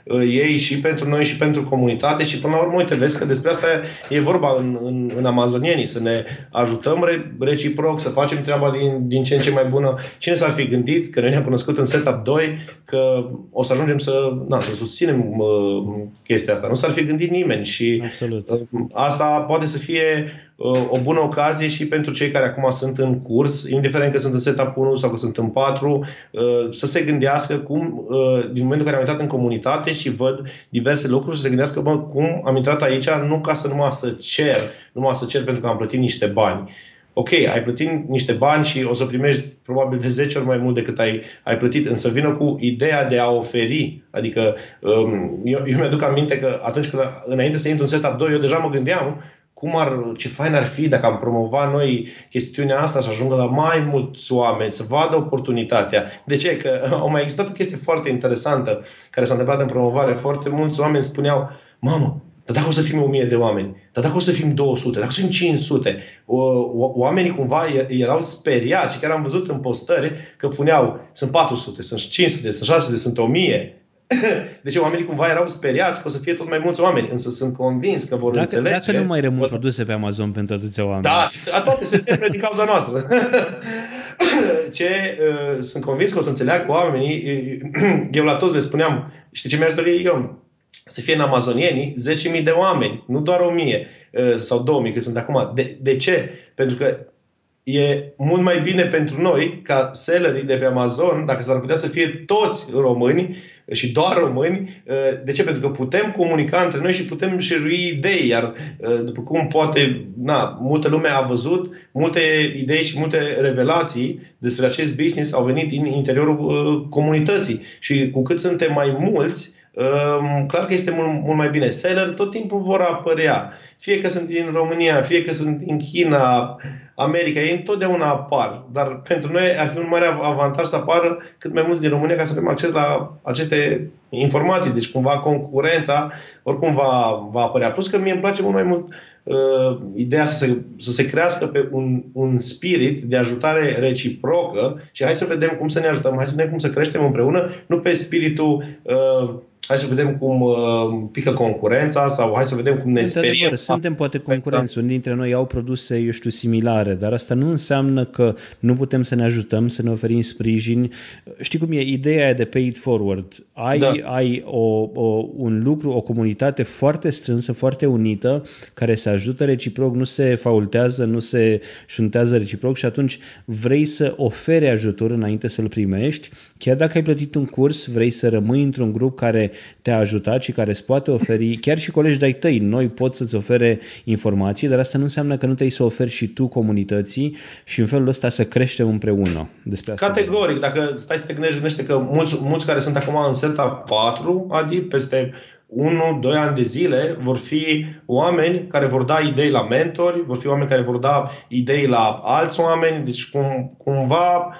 B: uh, ei, și pentru noi, și pentru comunitate și până la urmă, uite, vezi că despre asta e vorba în, în, în amazonienii, să ne ajutăm reciproc, să facem treaba din, din ce în ce mai bună. Cine s-ar fi gândit că noi ne-am cunoscut în setup 2, că o să ajungem să, na, să susținem uh, chestia asta. Nu s-ar fi gândit nimeni și
A: Absolut.
B: Uh, asta poate să fie uh, o bună ocazie și pentru cei care acum sunt în curs, indiferent că sunt în setup 1 sau că sunt în 4, uh, să se gândească cum, uh, din momentul în care am intrat în comunitate și văd diverse lucruri, să se gândească bă, cum am intrat aici, nu ca să numai să cer, numai să cer pentru că am plătit niște bani ok, ai plătit niște bani și o să primești probabil de 10 ori mai mult decât ai, ai plătit, însă vină cu ideea de a oferi. Adică um, eu, eu mi-aduc aminte că atunci când, înainte să intru în setup 2, eu deja mă gândeam cum ar, ce fain ar fi dacă am promova noi chestiunea asta și ajungă la mai mulți oameni, să vadă oportunitatea. De ce? Că au mai existat o chestie foarte interesantă care s-a întâmplat în promovare. Foarte mulți oameni spuneau, mamă, dar dacă o să fim 1000 de oameni, dar dacă o să fim 200, dacă o să fim 500, oamenii cumva erau speriați și chiar am văzut în postări că puneau, sunt 400, sunt 500, sunt 600, sunt 1000. Deci oamenii cumva erau speriați că o să fie tot mai mulți oameni, însă sunt convins că vor
A: dacă,
B: înțelege...
A: Dacă nu mai rămân vor... produse pe Amazon pentru atâția oameni.
B: Da, toate se termină din cauza noastră. Ce uh, sunt convins că o să înțeleagă oamenii, eu la toți le spuneam, știi ce mi-aș dori eu? să fie în amazonienii 10.000 de oameni, nu doar 1.000 uh, sau 2.000 cât sunt acum. De, de ce? Pentru că e mult mai bine pentru noi, ca sellerii de pe Amazon, dacă s-ar putea să fie toți români și doar români. Uh, de ce? Pentru că putem comunica între noi și putem șerui idei, iar uh, după cum poate, na, multă lume a văzut, multe idei și multe revelații despre acest business au venit din interiorul uh, comunității. Și cu cât suntem mai mulți, Ehm, clar că este mult, mult mai bine. Seller tot timpul vor apărea. Fie că sunt din România, fie că sunt din China, America, ei întotdeauna apar. Dar pentru noi ar fi un mare avantaj să apară cât mai mulți din România ca să avem acces la aceste informații. Deci cumva concurența oricum va, va apărea. Plus că mie îmi place mult mai mult uh, ideea să se, să se crească pe un, un spirit de ajutare reciprocă și hai să vedem cum să ne ajutăm, hai să vedem cum să creștem împreună, nu pe spiritul uh, hai să vedem cum uh, pică concurența sau hai să vedem cum ne speriem.
A: Suntem poate concurenți, unii dintre noi au produse, eu știu, similare, dar asta nu înseamnă că nu putem să ne ajutăm, să ne oferim sprijin. Știi cum e ideea de pay it forward? Ai, da. ai o, o, un lucru, o comunitate foarte strânsă, foarte unită, care se ajută reciproc, nu se faultează, nu se șuntează reciproc și atunci vrei să oferi ajutor înainte să-l primești. Chiar dacă ai plătit un curs, vrei să rămâi într-un grup care te-a ajutat și care îți poate oferi, chiar și colegi de-ai tăi, noi pot să-ți ofere informații, dar asta nu înseamnă că nu te să oferi și tu comunității și în felul ăsta să creștem împreună. Despre asta
B: Categoric, dacă stai să te gândești, gândește că mulți, mulți care sunt acum în seta 4, adică peste 1-2 ani de zile vor fi oameni care vor da idei la mentori, vor fi oameni care vor da idei la alți oameni, deci cum, cumva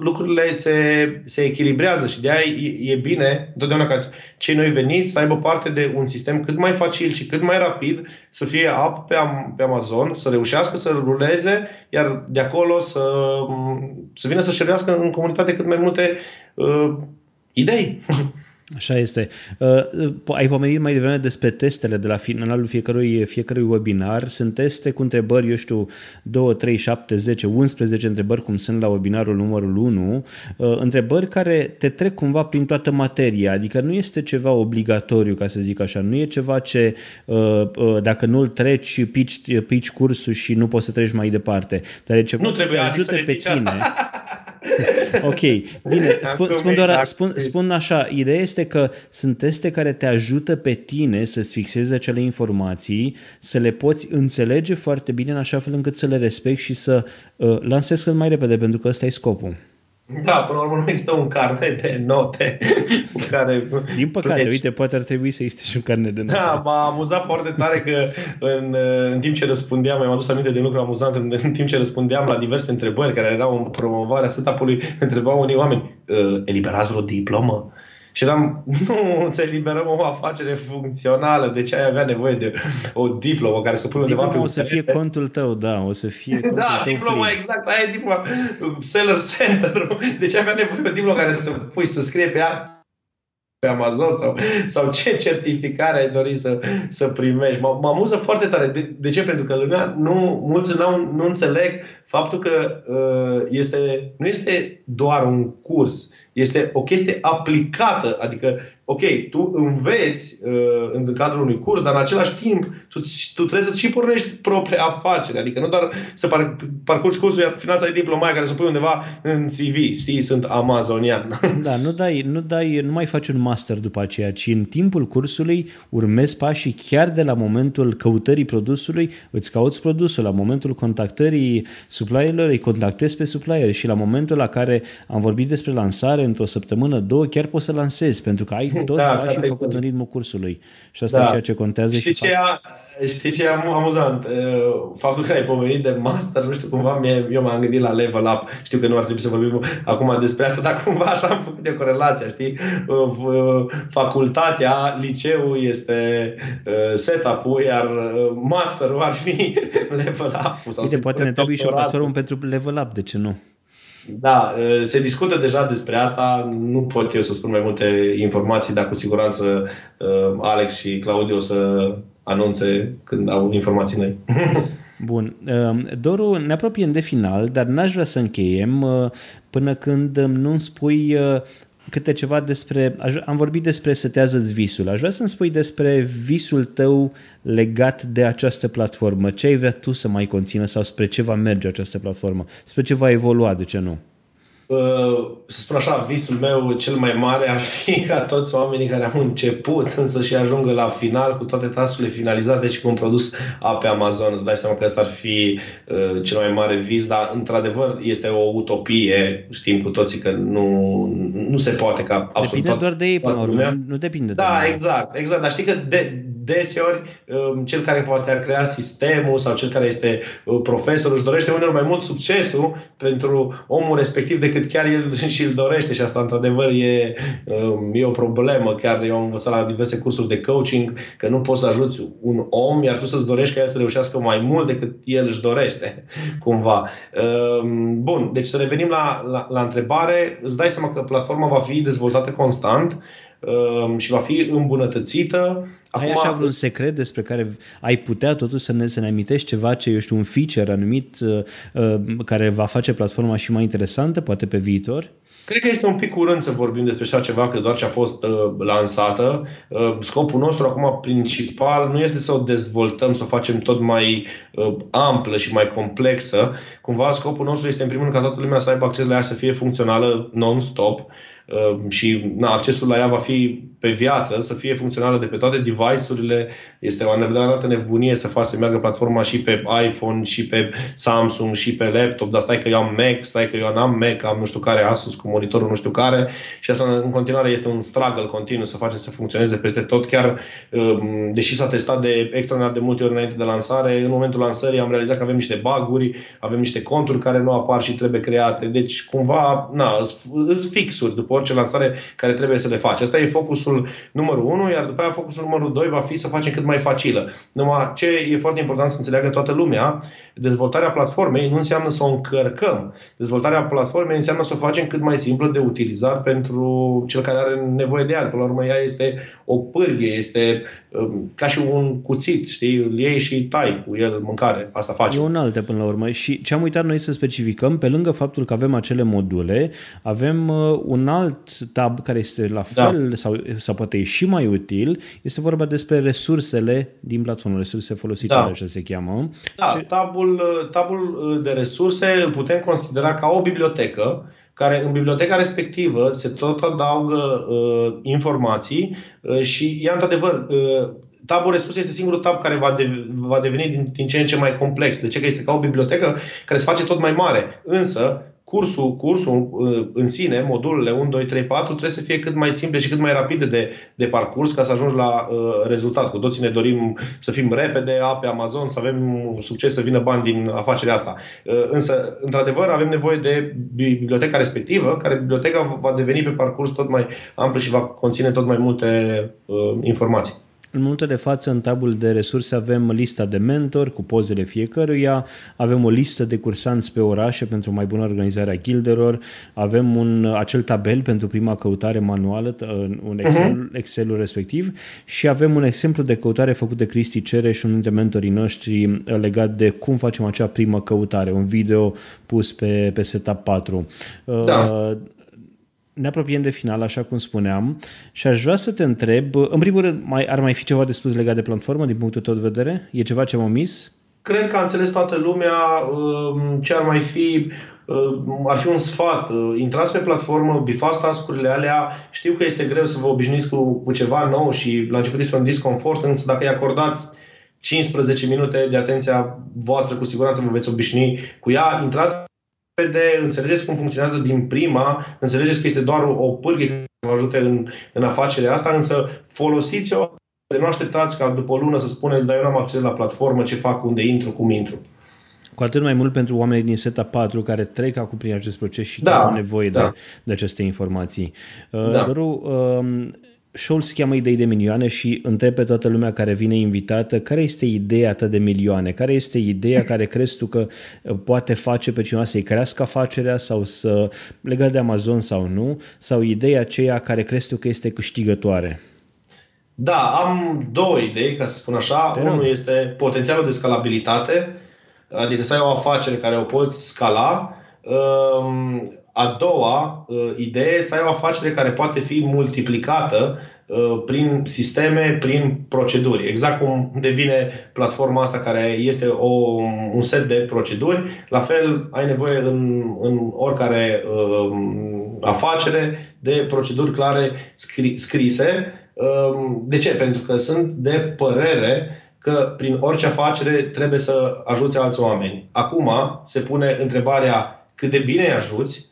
B: lucrurile se, se echilibrează și de aia e, e bine întotdeauna ca cei noi veniți să aibă parte de un sistem cât mai facil și cât mai rapid, să fie app pe, pe Amazon, să reușească să ruleze, iar de acolo să, să vină să șerească în comunitate cât mai multe uh, idei.
A: Așa este. Uh, ai pomenit mai devreme despre testele de la finalul fiecărui, fiecărui webinar. Sunt teste cu întrebări, eu știu, 2, 3, 7, 10, 11 întrebări, cum sunt la webinarul numărul 1. Uh, întrebări care te trec cumva prin toată materia, adică nu este ceva obligatoriu, ca să zic așa. Nu e ceva ce, uh, dacă nu-l treci, pici, pici cursul și nu poți să treci mai departe. Dar e ceva
B: nu trebuie
A: te ajută pe tine. ok, bine, spun, spun, doar, spun, spun așa, ideea este că sunt teste care te ajută pe tine să-ți fixezi acele informații, să le poți înțelege foarte bine în așa fel încât să le respecti și să uh, lansezi cât mai repede, pentru că ăsta e scopul.
B: Da, până la urmă nu există un carnet de note cu care
A: Din păcate, pleci. uite, poate ar trebui să existe și un carnet de note.
B: Da, m-a amuzat foarte tare că în, în timp ce răspundeam, mi-am adus aminte de lucru amuzant, în, în timp ce răspundeam la diverse întrebări care erau în promovarea setup-ului, întrebau unii oameni, eliberați vreo diplomă? Și eram, nu, să eliberăm o afacere funcțională, de ce ai avea nevoie de o diplomă care să pui undeva pe
A: o să fie contul tău, da, o să fie contul
B: Da,
A: tău
B: diploma, plin. exact, aia e diploma, seller center de ce ai avea nevoie de o diplomă care să pui, să scrie pe ea pe Amazon sau, sau ce certificare ai dori să, să primești. Mă, mă amuză foarte tare. De, de ce? Pentru că lumea, nu, mulți nu, nu înțeleg faptul că uh, este, nu este doar un curs, este o chestie aplicată, adică ok, tu înveți uh, în cadrul unui curs, dar în același timp tu, tu trebuie să și pornești propria afacere. Adică nu doar să par, parcurgi cursul, iar finanța ai diploma care să pui undeva în CV, știi, sunt amazonian.
A: Da, nu dai, nu dai, nu mai faci un master după aceea, ci în timpul cursului urmezi pașii chiar de la momentul căutării produsului, îți cauți produsul, la momentul contactării supplierilor, îi contactezi pe supplier și la momentul la care am vorbit despre lansare, într-o săptămână, două, chiar poți să lansezi, pentru că ai toți da, pașii făcut în ritmul cursului. Și asta da. e ceea ce contează.
B: Știi,
A: și
B: ce, a, știi ce e amuzant? Faptul că ai pomenit de master, nu știu, cumva mie, eu m-am gândit la level up. Știu că nu ar trebui să vorbim acum despre asta, dar cumva așa am făcut de corelația, știi? Facultatea, liceul este setup-ul, iar masterul ar fi level up.
A: Sau Uite, poate ne trebuie și o platformă pentru level up, de ce nu?
B: Da, se discută deja despre asta. Nu pot eu să spun mai multe informații, dar cu siguranță Alex și Claudiu o să anunțe când au informații noi.
A: Bun. Doru, ne apropiem de final, dar n-aș vrea să încheiem până când nu-mi spui câte ceva despre... Am vorbit despre Setează-ți visul. Aș vrea să-mi spui despre visul tău legat de această platformă. Ce ai vrea tu să mai conțină sau spre ce va merge această platformă? Spre ce va evolua, de ce nu?
B: Să spun așa, visul meu cel mai mare ar fi ca toți oamenii care au început însă și ajungă la final cu toate tascurile finalizate și cu un produs pe Amazon. Îți dai seama că ăsta ar fi uh, cel mai mare vis, dar într-adevăr este o utopie. Știm cu toții că nu, nu se poate ca absolut
A: Depinde doar de ei până la urmă, nu depinde
B: da, de Da, exact, exact. Dar știi că de, deseori um, cel care poate a creat sistemul sau cel care este uh, profesor își dorește uneori mai mult succesul pentru omul respectiv decât chiar el și îl dorește și asta într-adevăr e, um, e o problemă. Chiar eu am învățat la diverse cursuri de coaching că nu poți să ajuți un om iar tu să-ți dorești ca el să reușească mai mult decât el își dorește, cumva. Um, bun, deci să revenim la, la, la întrebare. Îți dai seama că platforma va fi dezvoltată constant Um, și va fi îmbunătățită.
A: Acum, ai așa vreun secret despre care ai putea totuși să ne, să ne amintești ceva ce, eu știu, un feature anumit uh, uh, care va face platforma și mai interesantă, poate pe viitor?
B: Cred că este un pic curând să vorbim despre așa ceva, că doar ce a fost uh, lansată. Uh, scopul nostru acum principal nu este să o dezvoltăm, să o facem tot mai uh, amplă și mai complexă. Cumva scopul nostru este în primul rând ca toată lumea să aibă acces la ea, să fie funcțională non-stop uh, și na, accesul la ea va fi pe viață, să fie funcțională de pe toate device-urile. Este o adevărată nebunie să faci să meargă platforma și pe iPhone, și pe Samsung, și pe laptop, dar stai că eu am Mac, stai că eu n-am Mac, am nu știu care Asus cu monitorul nu știu care și asta în continuare este un struggle continuu să face să funcționeze peste tot. Chiar, um, deși s-a testat de extraordinar de multe ori înainte de lansare, în momentul lansării am realizat că avem niște baguri, avem niște conturi care nu apar și trebuie create. Deci, cumva, na, sunt fixuri după orice lansare care trebuie să le faci. Asta e focusul focusul numărul 1, iar după aia focusul numărul 2 va fi să facem cât mai facilă. Numai ce e foarte important să înțeleagă toată lumea, dezvoltarea platformei nu înseamnă să o încărcăm. Dezvoltarea platformei înseamnă să o facem cât mai simplă de utilizat pentru cel care are nevoie de ea. Până la urmă, ea este o pârghie, este um, ca și un cuțit, știi? Îl iei și tai cu el mâncare. Asta face.
A: E un alt până la urmă. Și ce am uitat noi să specificăm, pe lângă faptul că avem acele module, avem uh, un alt tab care este la da. fel da. sau sau poate e și mai util, este vorba despre resursele din platformă, resurse folosite, da. așa se cheamă.
B: Da, Ce... tabul, tabul de resurse îl putem considera ca o bibliotecă care în biblioteca respectivă se tot adaugă uh, informații uh, și ea într-adevăr uh, tabul resurse este singurul tab care va, de, va deveni din, din ce în ce mai complex. De ce? Că este ca o bibliotecă care se face tot mai mare. Însă, cursul, cursul uh, în sine, modulele 1, 2, 3, 4, trebuie să fie cât mai simple și cât mai rapide de, de parcurs ca să ajungi la uh, rezultat. Cu toții ne dorim să fim repede, pe Amazon, să avem succes, să vină bani din afacerea asta. Uh, însă, într-adevăr, avem nevoie de biblioteca respectivă, care biblioteca va deveni pe parcurs tot mai amplă și va conține tot mai multe uh, informații.
A: În momentul de față, în tabul de resurse, avem lista de mentor cu pozele fiecăruia, avem o listă de cursanți pe orașe pentru o mai bună organizare a gilderor, avem un, acel tabel pentru prima căutare manuală, un Excel, uh-huh. Excel-ul respectiv și avem un exemplu de căutare făcut de Cristi Cere și unul dintre mentorii noștri legat de cum facem acea primă căutare, un video pus pe, pe setup 4. Da. Uh, ne apropiem de final, așa cum spuneam, și aș vrea să te întreb, în primul rând, mai, ar mai fi ceva de spus legat de platformă din punctul tău de vedere? E ceva ce am omis?
B: Cred că a înțeles toată lumea um, ce ar mai fi um, ar fi un sfat. Uh, intrați pe platformă, bifați tascurile alea. Știu că este greu să vă obișnuiți cu, cu ceva nou și la început este un disconfort, însă dacă îi acordați 15 minute de atenția voastră, cu siguranță vă veți obișnui cu ea. Intrați repede, înțelegeți cum funcționează din prima, înțelegeți că este doar o pârghie care vă ajute în, în afacerea asta, însă folosiți-o, de nu așteptați ca după o lună să spuneți, dar eu n-am acces la platformă, ce fac, unde intru, cum intru.
A: Cu atât mai mult pentru oamenii din seta 4 care trec acum prin acest proces și da, au nevoie da. de, de aceste informații. Da. Doru, uh, Show-ul se cheamă Idei de milioane și întreb pe toată lumea care vine invitată care este ideea ta de milioane, care este ideea care crezi tu că uh, poate face pe cineva să-i crească afacerea sau să legat de Amazon sau nu, sau ideea aceea care crezi tu că este câștigătoare.
B: Da, am două idei, ca să spun așa. Unul este potențialul de scalabilitate, adică să ai o afacere care o poți scala. Um, a doua uh, idee să ai o afacere care poate fi multiplicată uh, prin sisteme, prin proceduri. Exact cum devine platforma asta care este o, un set de proceduri, la fel ai nevoie în, în oricare uh, afacere de proceduri clare scri, scrise. Uh, de ce? Pentru că sunt de părere că prin orice afacere trebuie să ajuți alți oameni. Acum se pune întrebarea cât de bine îi ajuți, Uh,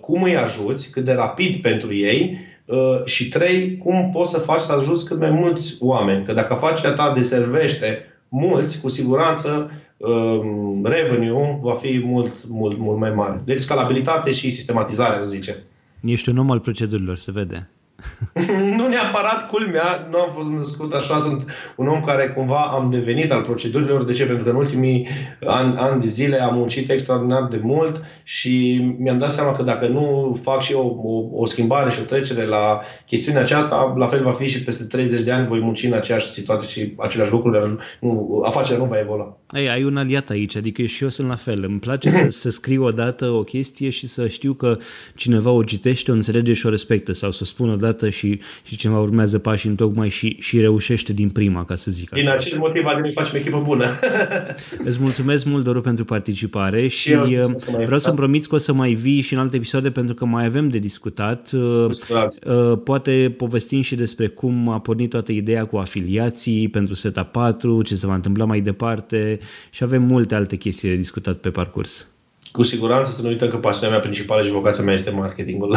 B: cum îi ajuți, cât de rapid pentru ei uh, și trei, cum poți să faci să ajuți cât mai mulți oameni. Că dacă afacerea ta deservește mulți, cu siguranță uh, revenue va fi mult, mult, mult mai mare. Deci scalabilitate și sistematizare, zice.
A: Ești un om al procedurilor, se vede.
B: nu neapărat culmea, nu am fost născut așa, sunt un om care cumva am devenit al procedurilor. De ce? Pentru că în ultimii ani, ani de zile am muncit extraordinar de mult și mi-am dat seama că dacă nu fac și eu o, o, o schimbare și o trecere la chestiunea aceasta, la fel va fi și peste 30 de ani voi munci în aceeași situație și aceleași lucruri, nu, afacerea nu va evolua.
A: Ei, ai un aliat aici, adică și eu sunt la fel. Îmi place să, să scriu odată o chestie și să știu că cineva o citește, o înțelege și o respectă sau să spun odată dată și, și cineva urmează pașii în tocmai și, și reușește din prima, ca să zic
B: așa. Din acest motiv, Adin, facem echipă bună.
A: Îți mulțumesc mult, Doru, pentru participare și, și uh, vreau să-mi promiți că o să mai vii și în alte episoade pentru că mai avem de discutat. Uh, uh, poate povestim și despre cum a pornit toată ideea cu afiliații pentru Seta 4, ce se va întâmpla mai departe și avem multe alte chestii de discutat pe parcurs.
B: Cu siguranță să nu uităm că pasiunea mea principală și vocația mea este marketingul.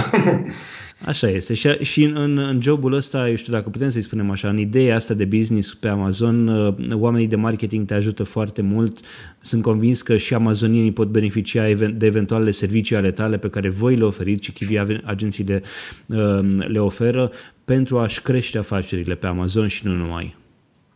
A: Așa este. Și, și în, în jobul ăsta, eu știu dacă putem să-i spunem așa, în ideea asta de business pe Amazon, uh, oamenii de marketing te ajută foarte mult. Sunt convins că și amazonienii pot beneficia de eventuale servicii ale tale pe care voi le oferiți și chivia agențiile uh, le oferă pentru a-și crește afacerile pe Amazon și nu numai.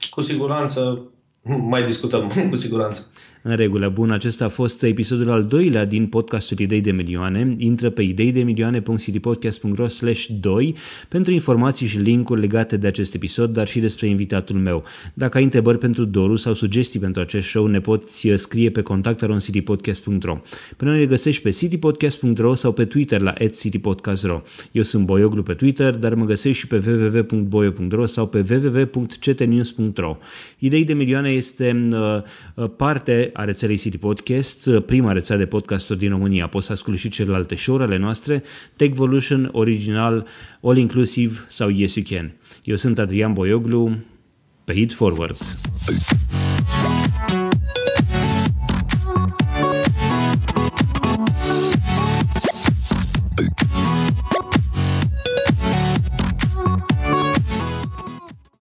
B: Cu siguranță mai discutăm, cu siguranță.
A: În regulă, bun, acesta a fost episodul al doilea din podcastul Idei de Milioane. Intră pe ideidemilioane.citypodcast.ro slash 2 pentru informații și linkuri legate de acest episod, dar și despre invitatul meu. Dacă ai întrebări pentru Doru sau sugestii pentru acest show, ne poți scrie pe contactaroncitypodcast.ro. Până ne găsești pe citypodcast.ro sau pe Twitter la citypodcast.ro. Eu sunt Boioglu pe Twitter, dar mă găsești și pe www.boio.ro sau pe www.ctnews.ro. Idei de Milioane este uh, parte a rețelei City Podcast, prima rețea de podcasturi din România. Poți să asculti și celelalte show ale noastre, Techvolution, Original, All Inclusive sau Yes You Can. Eu sunt Adrian Boioglu, pe Hit Forward.